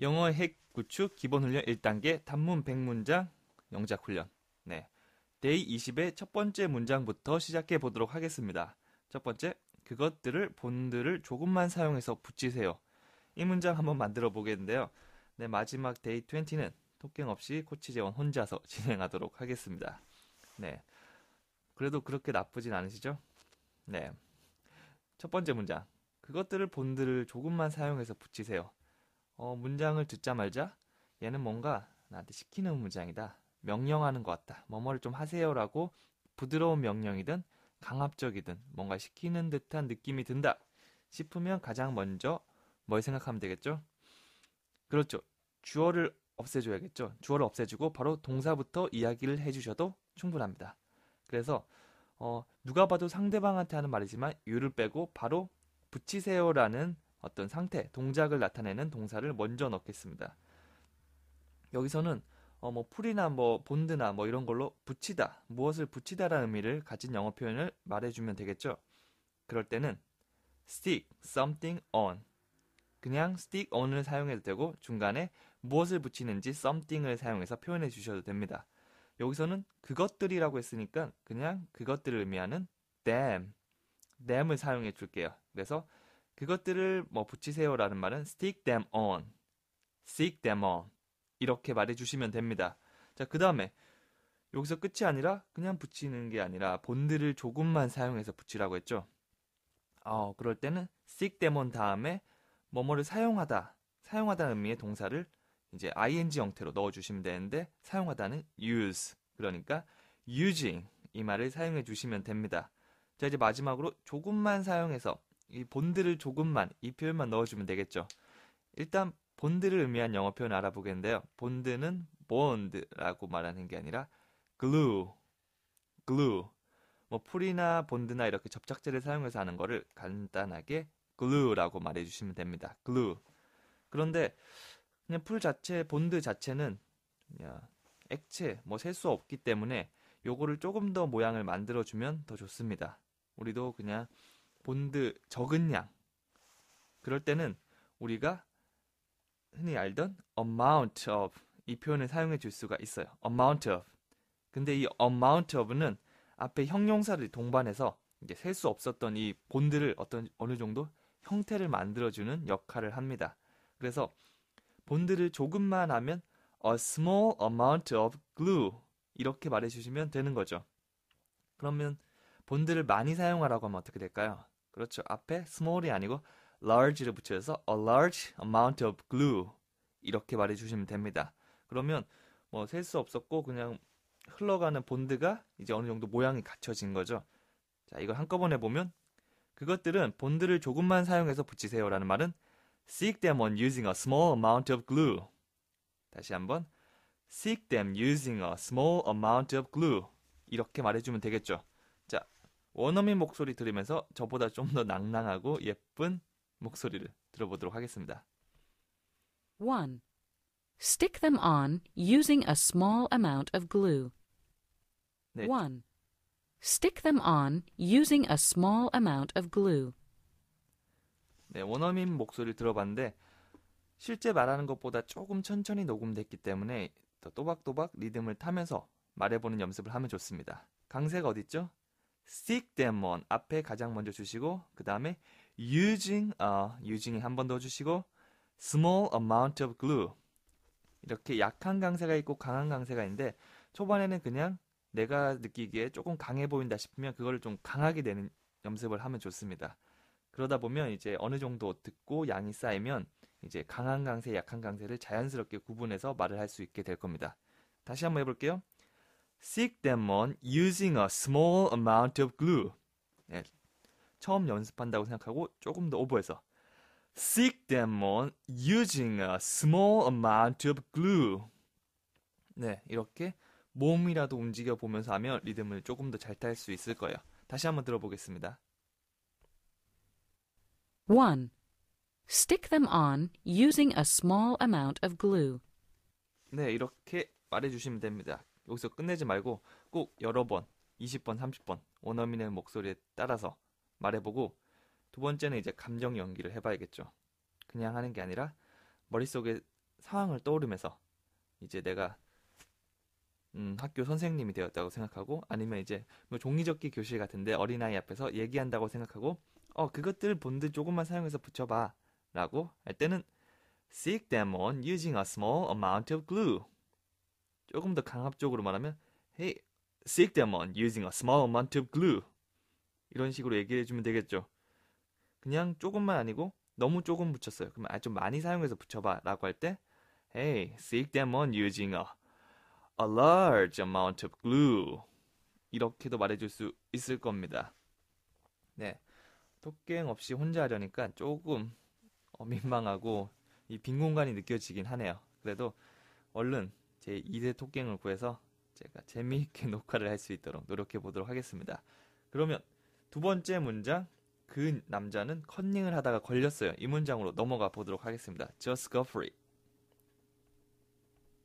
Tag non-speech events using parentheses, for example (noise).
영어 핵 구축 기본 훈련 1단계 단문 100문장 영작 훈련. 네. Day 20의 첫 번째 문장부터 시작해 보도록 하겠습니다. 첫 번째, 그것들을 본드를 조금만 사용해서 붙이세요. 이 문장 한번 만들어 보겠는데요. 네, 마지막 Day 20는 토킹 없이 코치 재원 혼자서 (laughs) 진행하도록 하겠습니다. 네. 그래도 그렇게 나쁘진 않으시죠? 네. 첫 번째 문장. 그것들을 본들을 조금만 사용해서 붙이세요. 어, 문장을 듣자말자 얘는 뭔가 나한테 시키는 문장이다. 명령하는 것 같다. 뭐뭐를 좀 하세요라고 부드러운 명령이든 강압적이든 뭔가 시키는 듯한 느낌이 든다 싶으면 가장 먼저 뭘 생각하면 되겠죠? 그렇죠. 주어를 없애줘야겠죠. 주어를 없애주고 바로 동사부터 이야기를 해주셔도 충분합니다. 그래서 어, 누가 봐도 상대방한테 하는 말이지만 유를 빼고 바로 붙이세요라는 어떤 상태, 동작을 나타내는 동사를 먼저 넣겠습니다. 여기서는 어, 뭐 풀이나 뭐 본드나 뭐 이런 걸로 붙이다, 무엇을 붙이다라는 의미를 가진 영어 표현을 말해주면 되겠죠. 그럴 때는 stick something on 그냥 stick on을 사용해도 되고 중간에 무엇을 붙이는지 something을 사용해서 표현해 주셔도 됩니다. 여기서는 그것들이라고 했으니까 그냥 그것들을 의미하는 them, them을 사용해 줄게요. 그래서 그것들을 뭐 붙이세요라는 말은 stick them on, stick them on 이렇게 말해주시면 됩니다. 자, 그 다음에 여기서 끝이 아니라 그냥 붙이는 게 아니라 본드를 조금만 사용해서 붙이라고 했죠. 어, 그럴 때는 stick them on 다음에 뭐뭐를 사용하다, 사용하다는 의미의 동사를 이제 ing 형태로 넣어주시면 되는데 사용하다는 use, 그러니까 using 이 말을 사용해 주시면 됩니다. 자, 이제 마지막으로 조금만 사용해서 이 본드를 조금만 이 표현만 넣어주면 되겠죠. 일단 본드를 의미한 영어 표현 알아보겠는데요. 본드는 bond라고 말하는 게 아니라 glue, glue. 뭐 풀이나 본드나 이렇게 접착제를 사용해서 하는 거를 간단하게 glue라고 말해주시면 됩니다. glue. 그런데 그냥 풀 자체, 본드 자체는 액체, 뭐 셀 수 없기 때문에 요거를 조금 더 모양을 만들어주면 더 좋습니다. 우리도 그냥 본드 적은 양. 그럴 때는 우리가 흔히 알던 amount of 이 표현을 사용해 줄 수가 있어요. amount of. 근데 이 amount of는 앞에 형용사를 동반해서 이제 셀 수 없었던 이 본드를 어떤 어느 정도 형태를 만들어 주는 역할을 합니다. 그래서 본드를 조금만 하면 a small amount of glue 이렇게 말해 주시면 되는 거죠. 그러면 본드를 많이 사용하라고 하면 어떻게 될까요? 그렇죠. 앞에 small이 아니고 large를 붙여서 a large amount of glue 이렇게 말해 주시면 됩니다. 그러면 뭐 셀 수 없었고 그냥 흘러가는 본드가 이제 어느 정도 모양이 갖춰진 거죠. 자, 이걸 한꺼번에 보면 그것들은 본드를 조금만 사용해서 붙이세요라는 말은 seek them on using a small amount of glue. 다시 한번 seek them using a small amount of glue. 이렇게 말해 주면 되겠죠. 자, 원어민 목소리 들으면서 저보다 좀 더 낭낭하고 예쁜 목소리를 들어보도록 하겠습니다. 1. Stick them on using a small amount of glue. 네, 1. Stick them on using a small amount of glue. 네, 원어민 목소리를 들어봤는데 실제 말하는 것보다 조금 천천히 녹음됐기 때문에 더 또박또박 리듬을 타면서 말해보는 연습을 하면 좋습니다. 강세가 어딨죠? Stick them on 앞에 가장 먼저 주시고 그 다음에 using a using에 한번 더 주시고 small amount of glue 이렇게 약한 강세가 있고 강한 강세가 있는데 초반에는 그냥 내가 느끼기에 조금 강해 보인다 싶으면 그거를 좀 강하게 내는 연습을 하면 좋습니다. 그러다 보면 이제 어느 정도 듣고 양이 쌓이면 이제 강한 강세, 약한 강세를 자연스럽게 구분해서 말을 할 수 있게 될 겁니다. 다시 한번 해볼게요. Stick them on using a small amount of glue. 네, 처음 연습한다고 생각하고 조금 더 오버해서 Stick them on using a small amount of glue. 네, 이렇게 몸이라도 움직여 보면서 하면 리듬을 조금 더 잘 탈 수 있을 거예요. 다시 한번 들어보겠습니다. 1. Stick them on using a small amount of glue. 네, 이렇게 말해 주시면 됩니다. 여기서 끝내지 말고 꼭 여러 번, 20번, 30번 원어민의 목소리에 따라서 말해보고 두 번째는 이제 감정 연기를 해봐야겠죠. 그냥 하는 게 아니라 머릿속에 상황을 떠오르면서 이제 내가 음, 학교 선생님이 되었다고 생각하고 아니면 이제 뭐 종이접기 교실 같은데 어린아이 앞에서 얘기한다고 생각하고 어 그것들 본드 조금만 사용해서 붙여봐 라고 할 때는 stick them on using a small amount of glue 조금 더 강압적으로 말하면 hey stick them on using a small amount of glue 이런 식으로 얘기해 주면 되겠죠 그냥 조금만 아니고 너무 조금 붙였어요 그럼 아, 좀 많이 사용해서 붙여봐 라고 할 때 hey stick them on using a a large amount of glue. 이렇게도 말해줄 수 있을 겁니다. 네. 토깽 없이 혼자 하려니까 조금 어, 민망하고 이 빈 공간이 느껴지긴 하네요. 그래도 얼른 제 2대 토깽을 구해서 제가 재미있게 (laughs) 녹화를 할 수 있도록 노력해 보도록 하겠습니다. 그러면 두 번째 문장 그 남자는 컨닝을 하다가 걸렸어요. 이 문장으로 넘어가 보도록 하겠습니다. Just go it.